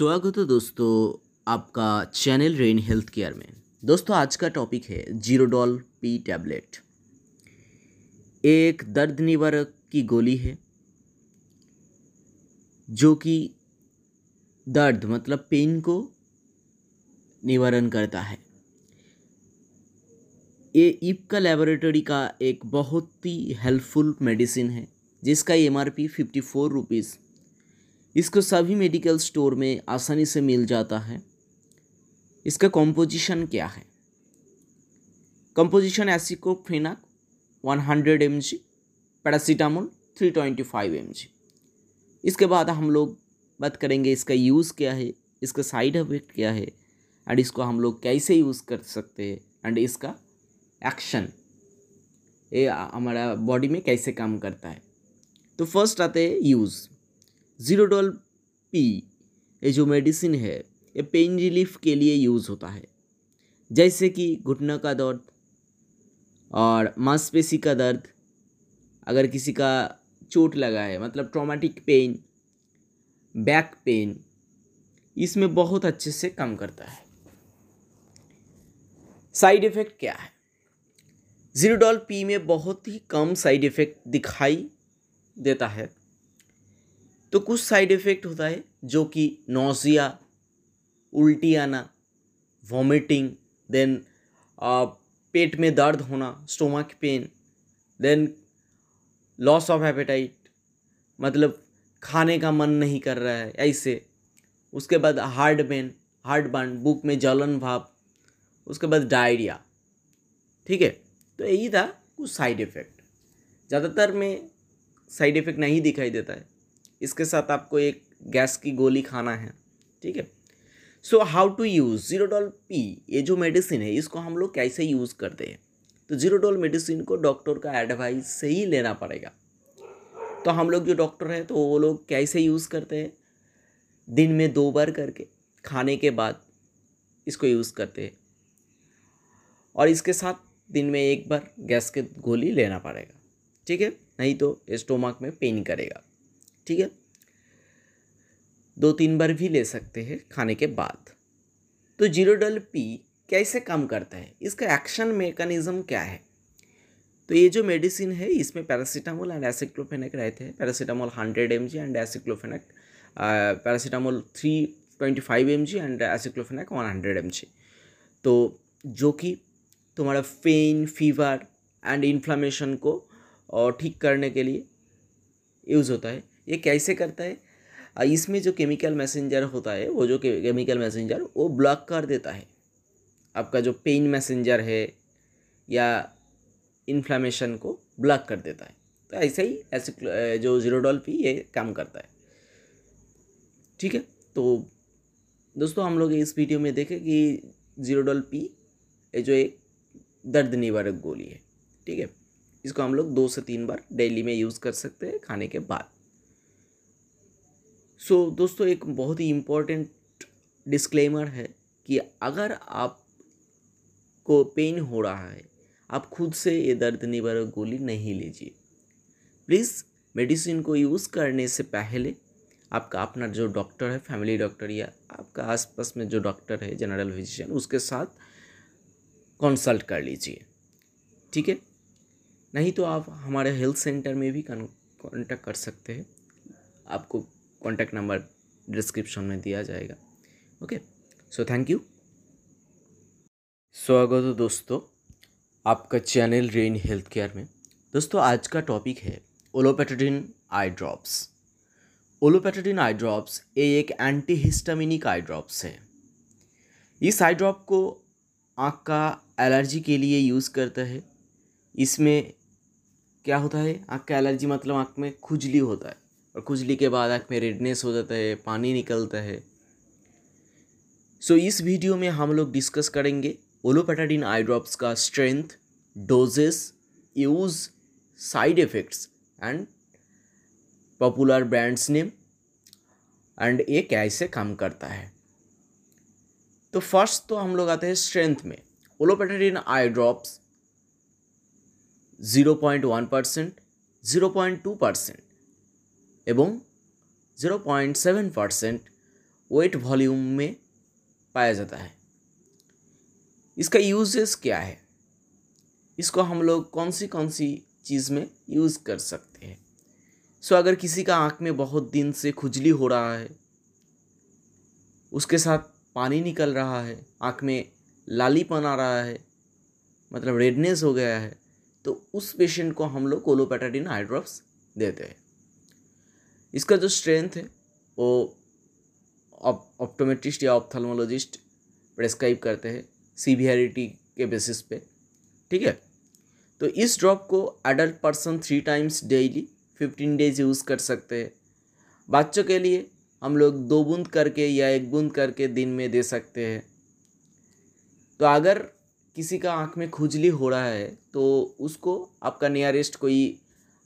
स्वागत है दोस्तों आपका चैनल रेन हेल्थ केयर में। दोस्तों, आज का टॉपिक है जीरोडॉल पी टैबलेट। एक दर्द निवारक की गोली है, जो कि दर्द मतलब पेन को निवारण करता है। ये इपका लेबोरेटरी का एक बहुत ही हेल्पफुल मेडिसिन है, जिसका M R P fifty four rupees इसको सभी मेडिकल स्टोर में आसानी से मिल जाता है। इसका कॉम्पोजिशन क्या है? Composition aceclofenac 100 hundred M G paracetamol three twenty five M G इसके बाद हम लोग बात करेंगे इसका यूज़ क्या है, इसका साइड इफ़ेक्ट क्या है एंड इसको हम लोग कैसे यूज़ कर सकते हैं एंड इसका एक्शन ये हमारा बॉडी में कैसे काम करता है। तो फ़र्स्ट आते हैं यूज़ ज़ीरोडोल पी, ये जो मेडिसिन है, ये पेन रिलीफ के लिए यूज़ होता है। जैसे कि घुटना का दर्द और मांसपेशी का दर्द, अगर किसी का चोट लगा है मतलब ट्रॉमेटिक पेन बैक पेन इसमें बहुत अच्छे से काम करता है। साइड इफ़ेक्ट क्या है? जीरोडॉल पी में बहुत ही कम साइड इफ़ेक्ट दिखाई देता है। तो कुछ साइड इफ़ेक्ट होता है, जो कि नोजिया उल्टी आना वॉमिटिंग देन पेट में दर्द होना stomach pain then loss of appetite मतलब खाने का मन नहीं कर रहा है, ऐसे। उसके बाद हार्ड पेन हार्ट बर्न बुक में जलन भाव उसके बाद डायरिया ठीक है? तो यही था कुछ साइड इफ़ेक्ट ज़्यादातर में साइड इफ़ेक्ट नहीं दिखाई देता है। इसके साथ आपको एक गैस की गोली खाना है, ठीक है? So how to use Zerodol P ये जो मेडिसिन है, इसको हम लोग कैसे यूज़ करते हैं? तो जीरोडॉल मेडिसिन को डॉक्टर का एडवाइस से ही लेना पड़ेगा। तो हम लोग जो डॉक्टर हैं तो वो लोग कैसे यूज़ करते हैं? दिन में दो बार करके, खाने के बाद इसको यूज़ करते हैं। और इसके साथ दिन में एक बार गैस के गोली लेना पड़ेगा, ठीक है? नहीं तो स्टोमक में पेन करेगा। ठीक है? दो तीन बार भी ले सकते हैं खाने के बाद। तो जीरोडल पी कैसे काम करता है? इसका एक्शन मेकानिज़्म क्या है? तो ये जो मेडिसिन है, इसमें पैरासीटामोल एंड एसिक्लोफेनेक रहते हैं। Paracetamol hundred M G and aceclofenac paracetamol three twenty five M G and aceclofenac one hundred M G. तो जो कि तुम्हारा पेन, फीवर एंड इन्फ्लामेशन को ठीक करने के लिए यूज़ होता है। ये कैसे करता है? इसमें जो केमिकल मैसेंजर होता है, वो जो केमिकल मैसेंजर वो ब्लॉक कर देता है। आपका जो पेन मैसेंजर है या इन्फ्लामेशन को ब्लॉक कर देता है। तो ऐसे ही ऐसे जो जीरोडॉल पी, ये काम करता है। ठीक है? तो दोस्तों, हम लोग इस वीडियो में देखें कि जीरोडॉल पी, ये जो एक दर्द निवारक गोली है। ठीक है? इसको हम लोग दो से तीन बार डेली में यूज़ कर सकते हैं खाने के बाद। सो so, दोस्तों एक बहुत ही इम्पोर्टेंट डिस्क्लेमर है कि अगर आप को पेन हो रहा है आप खुद से ये दर्द निवारक गोली नहीं लीजिए। प्लीज़ मेडिसिन को यूज़ करने से पहले आपका अपना जो डॉक्टर है फैमिली डॉक्टर या आपका आसपास में जो डॉक्टर है जनरल फिजिशियन उसके साथ कंसल्ट कर लीजिए। ठीक है? नहीं तो आप हमारे हेल्थ सेंटर में भी कॉन्टैक्ट कर सकते हैं। आपको कॉन्टैक्ट नंबर डिस्क्रिप्शन में दिया जाएगा। ओके सो थैंक यू स्वागत हो दोस्तों आपका चैनल रेन हेल्थ केयर में। दोस्तों, आज का टॉपिक है ओलोपेटाडिन आई ड्रॉप्स ओलोपेटाडिन आई ड्रॉप्स ये एक एंटी हिस्टामिनिक आई ड्रॉप्स है। इस आई ड्रॉप को आँख का एलर्जी के लिए यूज़ करता है। इसमें क्या होता है? आँख का एलर्जी मतलब आँख में खुजली होता है। और खुजली के बाद आँख में रेडनेस हो जाता है पानी निकलता है। सो so, इस वीडियो में हम लोग डिस्कस करेंगे ओलोपेटाडिन आई ड्रॉप्स का strength doses use side effects and popular brands name and ये कैसे काम करता है। तो फ़र्स्ट तो हम लोग आते हैं स्ट्रेंथ में। Olopatadine eye drops zero point one percent zero point two percent एवं zero point 0.7 percent weight volume में पाया जाता है। इसका यूजेस क्या है? इसको हम लोग कौन सी कौन सी चीज़ में यूज़ कर सकते हैं? सो अगर किसी का आँख में बहुत दिन से खुजली हो रहा है, उसके साथ पानी निकल रहा है, आँख में लालीपन आ रहा है मतलब रेडनेस हो गया है तो उस पेशेंट को हम लोग कोलोपेटाडिन हाइड्रोप्स देते हैं। इसका जो स्ट्रेंथ है, वो ऑप्टोमेट्रिस्ट या ऑप्थल्मोलॉजिस्ट प्रेस्क्राइब करते हैं सीवियरिटी के बेसिस पे, ठीक है? तो इस ड्रॉप को adult person three times daily fifteen days use कर सकते हैं। बच्चों के लिए हम लोग दो बूंद करके या एक बूंद करके दिन में दे सकते हैं। तो अगर किसी का आँख में खुजली हो रहा है तो उसको आपका नियरेस्ट कोई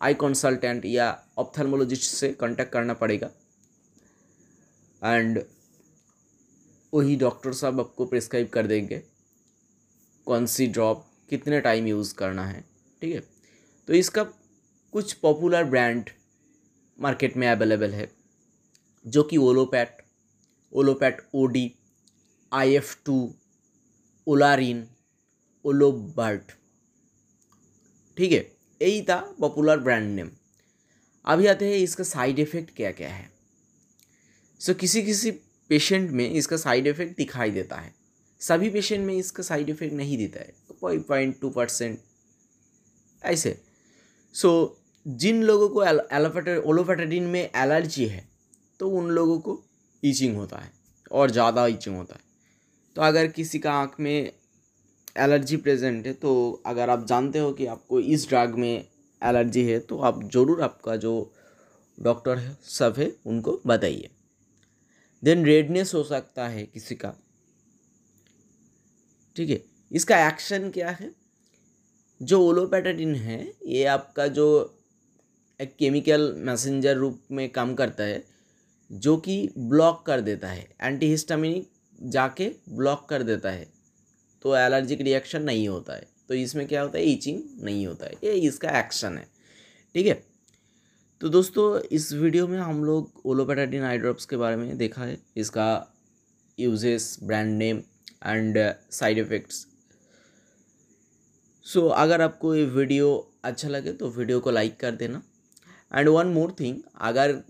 आई कंसल्टेंट या ऑप्थल्मोलॉजिस्ट से कांटेक्ट करना पड़ेगा। एंड वही डॉक्टर साहब आपको प्रिस्क्राइब कर देंगे। कौन सी ड्रॉप कितने टाइम यूज़ करना है, ठीक है? तो इसका कुछ पॉपुलर ब्रांड मार्केट में अवेलेबल है, जो कि Olopat Olopat D I F two Olarin Olobert ठीक है? यही था पॉपुलर ब्रांड नेम अभी आते हैं इसका साइड इफ़ेक्ट क्या क्या है। सो so, किसी किसी पेशेंट में इसका साइड इफ़ेक्ट दिखाई देता है। सभी पेशेंट में इसका साइड इफ़ेक्ट नहीं देता है। पॉइंट टू परसेंट ऐसे। सो so, जिन लोगों को एलोफेट ओलोफेटाडिन में एलर्जी है तो उन लोगों को ईचिंग होता है और ज़्यादा ईचिंग होता है। तो अगर किसी का आँख में एलर्जी प्रेजेंट है तो अगर आप जानते हो कि आपको इस ड्रग में एलर्जी है तो आप ज़रूर आपका जो डॉक्टर है, सब है, उनको बताइए। देन रेडनेस हो सकता है किसी का। ठीक है? इसका एक्शन क्या है? जो ओलोपैटाडिन है, ये आपका जो एक केमिकल मैसेंजर रूप में काम करता है, जो कि ब्लॉक कर देता है। एंटीहिस्टामिनिक जाके ब्लॉक कर देता है। तो एलर्जिक रिएक्शन नहीं होता है। तो इसमें क्या होता है? ईचिंग नहीं होता है। ये इसका एक्शन है। ठीक है? तो दोस्तों, इस वीडियो में हम लोग ओलोपेटाडिन आई ड्रॉप्स के बारे में देखा है। इसका uses, brand name and side effects. So, अगर आपको ये वीडियो अच्छा लगे तो वीडियो को लाइक कर देना। एंड वन मोर थिंग, अगर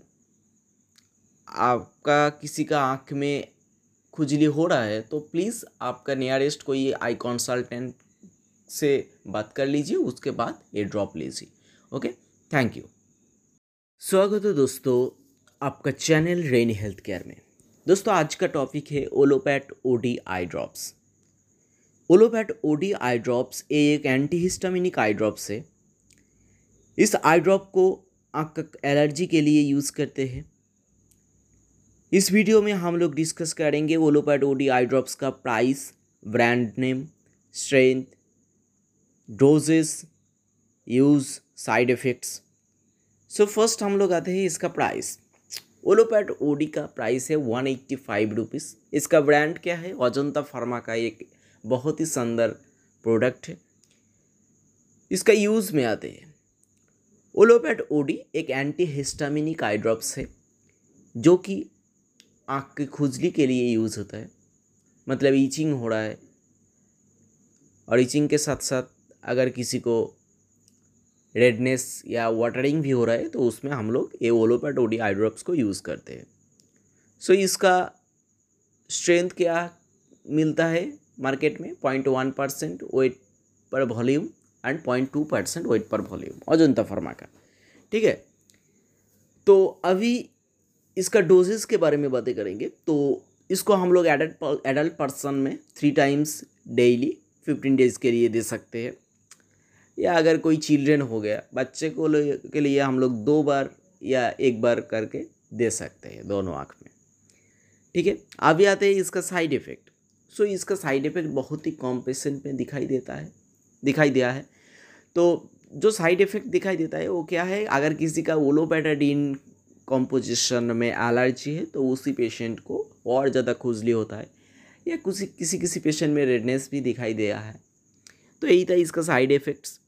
आपका किसी का आँख में खुजली हो रहा है तो प्लीज़ आपका नियरेस्ट कोई आई कंसल्टेंट से बात कर लीजिए, उसके बाद ये ड्रॉप लीजिए ओके थैंक यू स्वागत है दोस्तों आपका चैनल रेनी हेल्थ केयर में। दोस्तों, आज का टॉपिक है Olopat OD eye drops Olopat OD eye drops ये एक एंटीहिस्टामिनिक आई ड्रॉप्स है इस आई ड्रॉप को आँख एलर्जी के लिए यूज़ करते हैं। इस वीडियो में हम लोग डिस्कस करेंगे ओलोपैड ओडी आई ड्रॉप्स का price brand name strength doses use side effects so first हम लोग आते हैं इसका प्राइस ओलोपैड ओडी का प्राइस है वन एट्टी फाइव रुपीज़ इसका ब्रांड क्या है? अजंता फार्मा का एक बहुत ही सुंदर प्रोडक्ट है। इसका यूज़ में आते हैं। ओलोपैड ओडी एक एंटी हिस्टामिनिक आई ड्रॉप्स है, जो कि आँख की खुजली के लिए यूज़ होता है। मतलब ईचिंग हो रहा है। और ईचिंग के साथ साथ अगर किसी को रेडनेस या वाटरिंग भी हो रहा है तो उसमें हम लोग ये ओलोपैट ओडी आई ड्रॉप्स को यूज़ करते हैं। सो so, इसका स्ट्रेंथ क्या मिलता है? मार्केट में पॉइंट वन परसेंट वेट पर volume and point two percent weight पर वॉल्यूम अजंता फर्मा का। ठीक है? तो अभी इसका डोजेस के बारे में बातें करेंगे। तो इसको हम लोग एडल्ट एडल्ट पर्सन में three times daily fifteen days के लिए दे सकते हैं। या अगर कोई चिल्ड्रेन हो गया, बच्चे को के लिए हम लोग दो बार या एक बार करके दे सकते हैं दोनों आँख में। ठीक है? अभी आते हैं इसका साइड इफ़ेक्ट सो इसका साइड इफ़ेक्ट बहुत ही कम पेशेंट में दिखाई देता है, दिखाई दिया है। तो जो साइड इफ़ेक्ट दिखाई देता है, वो क्या है? अगर किसी का ओलोपेटाडीन कॉम्पोजिशन में एलर्जी है तो उसी पेशेंट को और ज़्यादा खुजली होता है, या किसी किसी किसी पेशेंट में रेडनेस भी दिखाई दिया है। तो यही था इसका साइड इफ़ेक्ट्स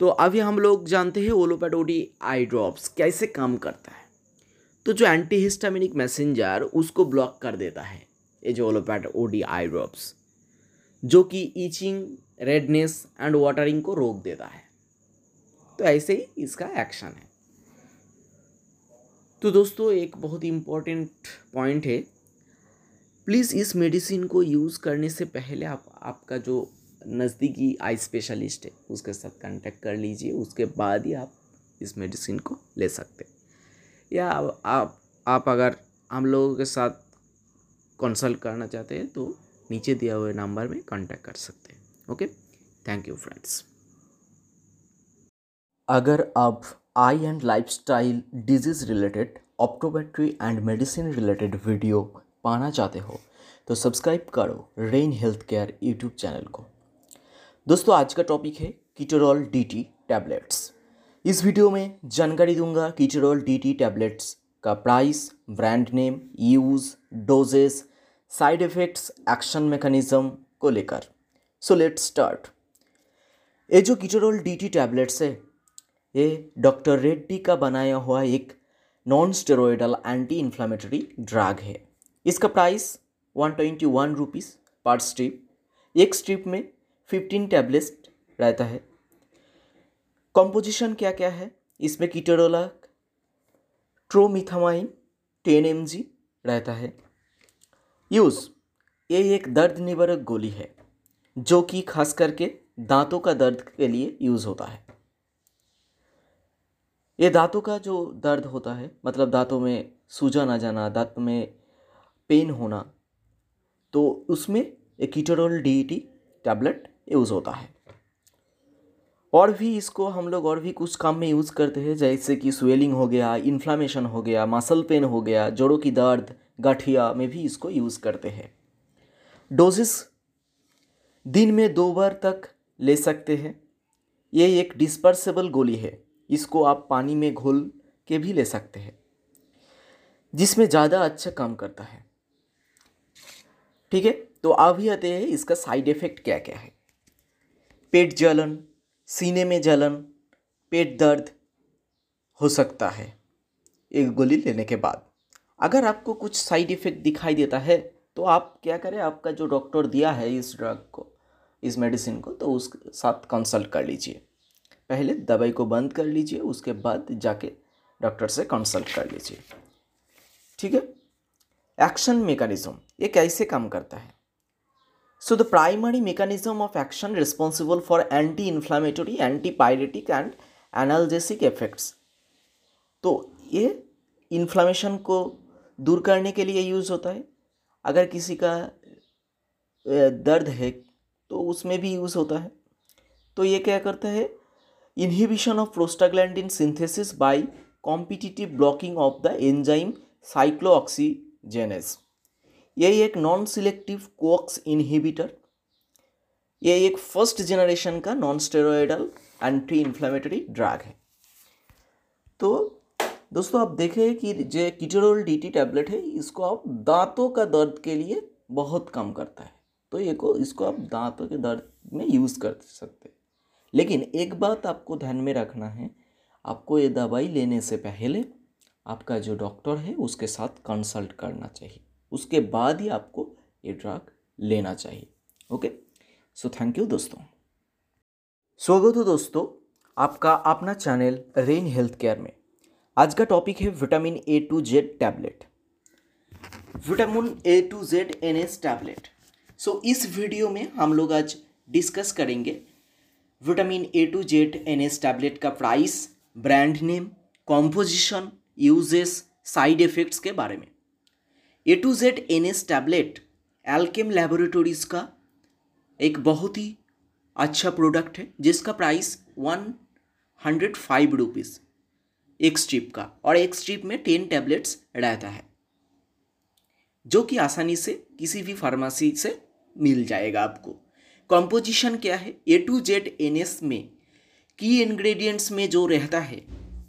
तो अभी हम लोग जानते हैं ओलोपैटोडी आई ड्रॉप्स कैसे काम करता है। तो जो एंटीहिस्टामिनिक मैसेंजर उसको ब्लॉक कर देता है, ये जो ओलोपैट ओ डी आई ड्रॉप्स जो कि ईचिंग रेडनेस एंड वाटरिंग को रोक देता है। तो ऐसे ही इसका एक्शन है। तो दोस्तों, एक बहुत ही इम्पोर्टेंट पॉइंट है। प्लीज़ इस मेडिसिन को यूज़ करने से पहले आप, आपका जो नज़दीकी आई स्पेशलिस्ट है, उसके साथ कांटेक्ट कर लीजिए, उसके बाद ही आप इस मेडिसिन को ले सकते या आप आप अगर हम लोगों के साथ कंसल्ट करना चाहते हैं तो नीचे दिया हुए नंबर में कांटेक्ट कर सकते हैं। ओके थैंक यू फ्रेंड्स अगर आप eye and lifestyle disease related optometry and medicine related video पाना चाहते हो तो सब्सक्राइब करो rain health care YouTube channel को। दोस्तों, आज का टॉपिक है कीटोरॉल डीटी टैबलेट्स इस वीडियो में जानकारी दूँगा कीटोरॉल डीटी टैबलेट्स का price brand name use doses side effects action mechanism को लेकर। सो लेट स्टार्ट ये जो कीटोरॉल डीटी टैबलेट्स है ये डॉक्टर रेड्डी का बनाया हुआ एक non steroidal anti inflammatory drug है। इसका price one twenty one rupees per strip एक स्ट्रिप में फिफ्टीन टैबलेट रहता है। कॉम्पोजिशन क्या क्या है? इसमें कीटरोला ट्रोमिथामाइन टेन एम रहता है। यूज़ ये एक दर्द निवारक गोली है, जो कि खास करके दांतों का दर्द के लिए यूज़ होता है। ये दांतों का जो दर्द होता है मतलब दांतों में सूजन आ जाना, दांत में पेन होना तो उसमें Ketorol D T tablet use होता है। और भी इसको हम लोग और भी कुछ काम में यूज़ करते हैं, जैसे कि स्वेलिंग हो गया इन्फ्लामेशन हो गया मसल पेन हो गया, जोड़ों की दर्द, गठिया में भी इसको यूज़ करते हैं। डोजेस दिन में दो बार तक ले सकते हैं। ये एक डिस्पर्सेबल गोली है। इसको आप पानी में घोल के भी ले सकते हैं, जिसमें ज़्यादा अच्छा काम करता है। ठीक है? तो अभी आते हैं, इसका साइड इफ़ेक्ट क्या क्या है? पेट जलन, सीने में जलन, पेट दर्द हो सकता है, एक गोली लेने के बाद। अगर आपको कुछ साइड इफ़ेक्ट दिखाई देता है तो आप क्या करें? आपका जो डॉक्टर दिया है इस ड्रग को, इस मेडिसिन को तो उसके साथ कंसल्ट कर लीजिए। पहले दवाई को बंद कर लीजिए, उसके बाद जाके डॉक्टर से कंसल्ट कर लीजिए। ठीक है? एक्शन मेकानिज्म ये कैसे काम करता है? So the primary mechanism of action responsible for anti inflammatory anti pyretic and analgesic effects तो ये इन्फ्लामेशन को दूर करने के लिए यूज़ होता है। अगर किसी का दर्द है तो उसमें भी यूज़ होता है। तो ये क्या करता है? Inhibition of prostaglandin synthesis by competitive blocking of the enzyme cyclooxygenase. ये एक नॉन सिलेक्टिव कोक्स इनहिबिटर ये एक फ़र्स्ट जनरेशन का non steroidal anti inflammatory drug है। तो दोस्तों आप देखें कि जो कीटोरोल डीटी टैबलेट है, इसको आप दांतों का दर्द के लिए बहुत कम करता है। तो ये को, इसको आप दांतों के दर्द में यूज़ कर सकते हैं। लेकिन एक बात आपको ध्यान में रखना है, आपको ये दवाई लेने से पहले आपका जो डॉक्टर है उसके साथ कंसल्ट करना चाहिए। उसके बाद ही आपको ये ड्रग लेना चाहिए। ओके? सो थैंक यू दोस्तों। स्वागत हो दोस्तों आपका अपना चैनल रेन हेल्थ केयर में। आज का टॉपिक है vitamin A to Z tablet vitamin A to Z N S tablet so इस वीडियो में हम लोग आज डिस्कस करेंगे vitamin A to Z N S tablet का price brand name composition uses side effects के बारे में। A to Z N S tablet Alkem laboratories का एक बहुत ही अच्छा प्रोडक्ट है, जिसका price one hundred five rupees एक स्ट्रिप का, और एक स्ट्रिप में टेन टैबलेट्स रहता है, जो कि आसानी से किसी भी फार्मेसी से मिल जाएगा आपको। कॉम्पोजिशन क्या है? A to Z N S में की इंग्रेडिएंट्स में जो रहता है,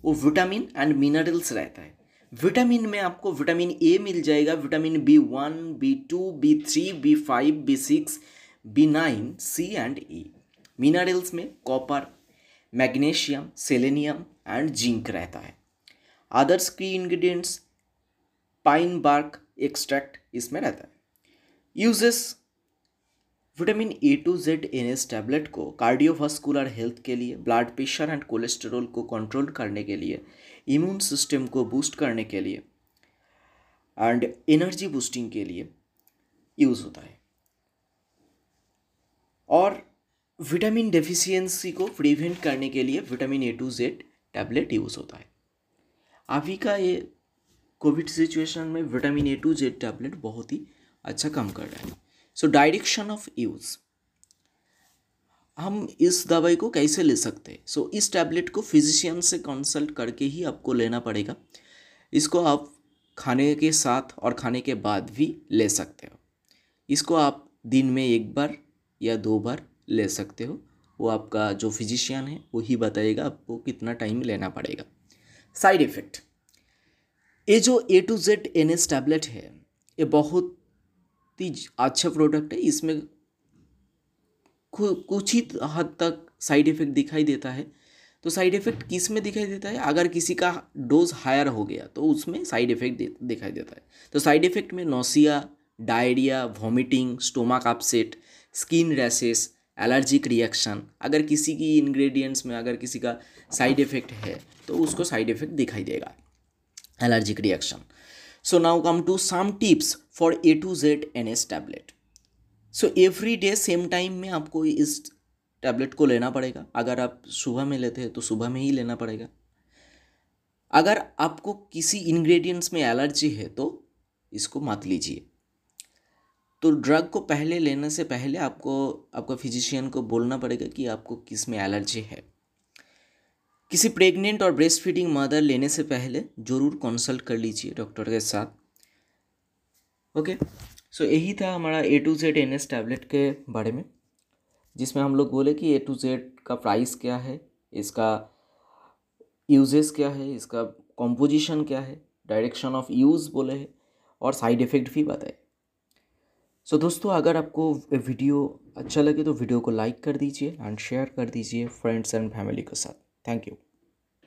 वो विटामिन एंड मिनरल्स रहता है। विटामिन में आपको विटामिन ए मिल जाएगा vitamin B one B two B three B five B six B nine C and E minerals में copper magnesium selenium and zinc रहता है। अदर्स की इंग्रेडिएंट्स पाइन बार्क एक्सट्रैक्ट इसमें रहता है। Uses vitamin A to Z N S tablet को cardiovascular health के लिए ब्लड प्रेशर एंड कोलेस्टेरोल को कंट्रोल करने के लिए इम्यून सिस्टम को बूस्ट करने के लिए एंड एनर्जी बूस्टिंग के लिए यूज़ होता है। और विटामिन डेफिशिएंसी को प्रिवेंट करने के लिए vitamin A to Z tablet use होता है। अभी का ये कोविड सिचुएशन में vitamin A to Z tablet बहुत ही अच्छा काम कर रहा है। सो डायरेक्शन ऑफ़ यूज़ हम इस दवाई को कैसे ले सकते हैं? सो इस टैबलेट को फिजिशियन से कंसल्ट करके ही आपको लेना पड़ेगा। इसको आप खाने के साथ और खाने के बाद भी ले सकते हो। इसको आप दिन में एक बार या दो बार ले सकते हो। वो आपका जो फिजिशियन है, वो ही बताएगा आपको कितना टाइम लेना पड़ेगा। साइड इफ़ेक्ट ये जो A to Z N S tablet है, ये बहुत ही अच्छा प्रोडक्ट है। इसमें कुछ ही हद तक साइड इफ़ेक्ट दिखाई देता है। तो साइड इफ़ेक्ट किसमें दिखाई देता है? अगर किसी का डोज हायर हो गया तो उसमें साइड इफ़ेक्ट दिखाई देता है। तो साइड इफ़ेक्ट में nausea diarrhoea vomiting stomach upset skin rashes allergic reaction अगर किसी की इंग्रेडिएंट्स में, अगर किसी का साइड इफ़ेक्ट है तो उसको साइड इफ़ेक्ट दिखाई देगा। Allergic reaction now come to some tips for A to Z N S tablet so every day same time में आपको इस टैबलेट को लेना पड़ेगा। अगर आप सुबह में लेते हैं तो सुबह में ही लेना पड़ेगा। अगर आपको किसी इंग्रेडिएंट्स में एलर्जी है तो इसको मत लीजिए। तो ड्रग को पहले लेने से पहले आपको, आपका फिजिशियन को बोलना पड़ेगा कि आपको किसमें एलर्जी है। किसी प्रेग्नेंट और ब्रेस्ट फीडिंग मदर लेने से पहले ज़रूर कंसल्ट कर लीजिए डॉक्टर के साथ। ओके सो यही था हमारा A to Z N S tablet के बारे में जिसमें हम लोग बोले कि ए टू जेड का प्राइस क्या है इसका यूजेस क्या है इसका कॉम्पोजिशन क्या है डायरेक्शन ऑफ़ यूज़ बोले है और साइड इफ़ेक्ट भी बताए। सो so, दोस्तों अगर आपको वीडियो अच्छा लगे तो वीडियो को लाइक कर दीजिए एंड शेयर कर दीजिए फ्रेंड्स एंड फैमिली के साथ। Thank you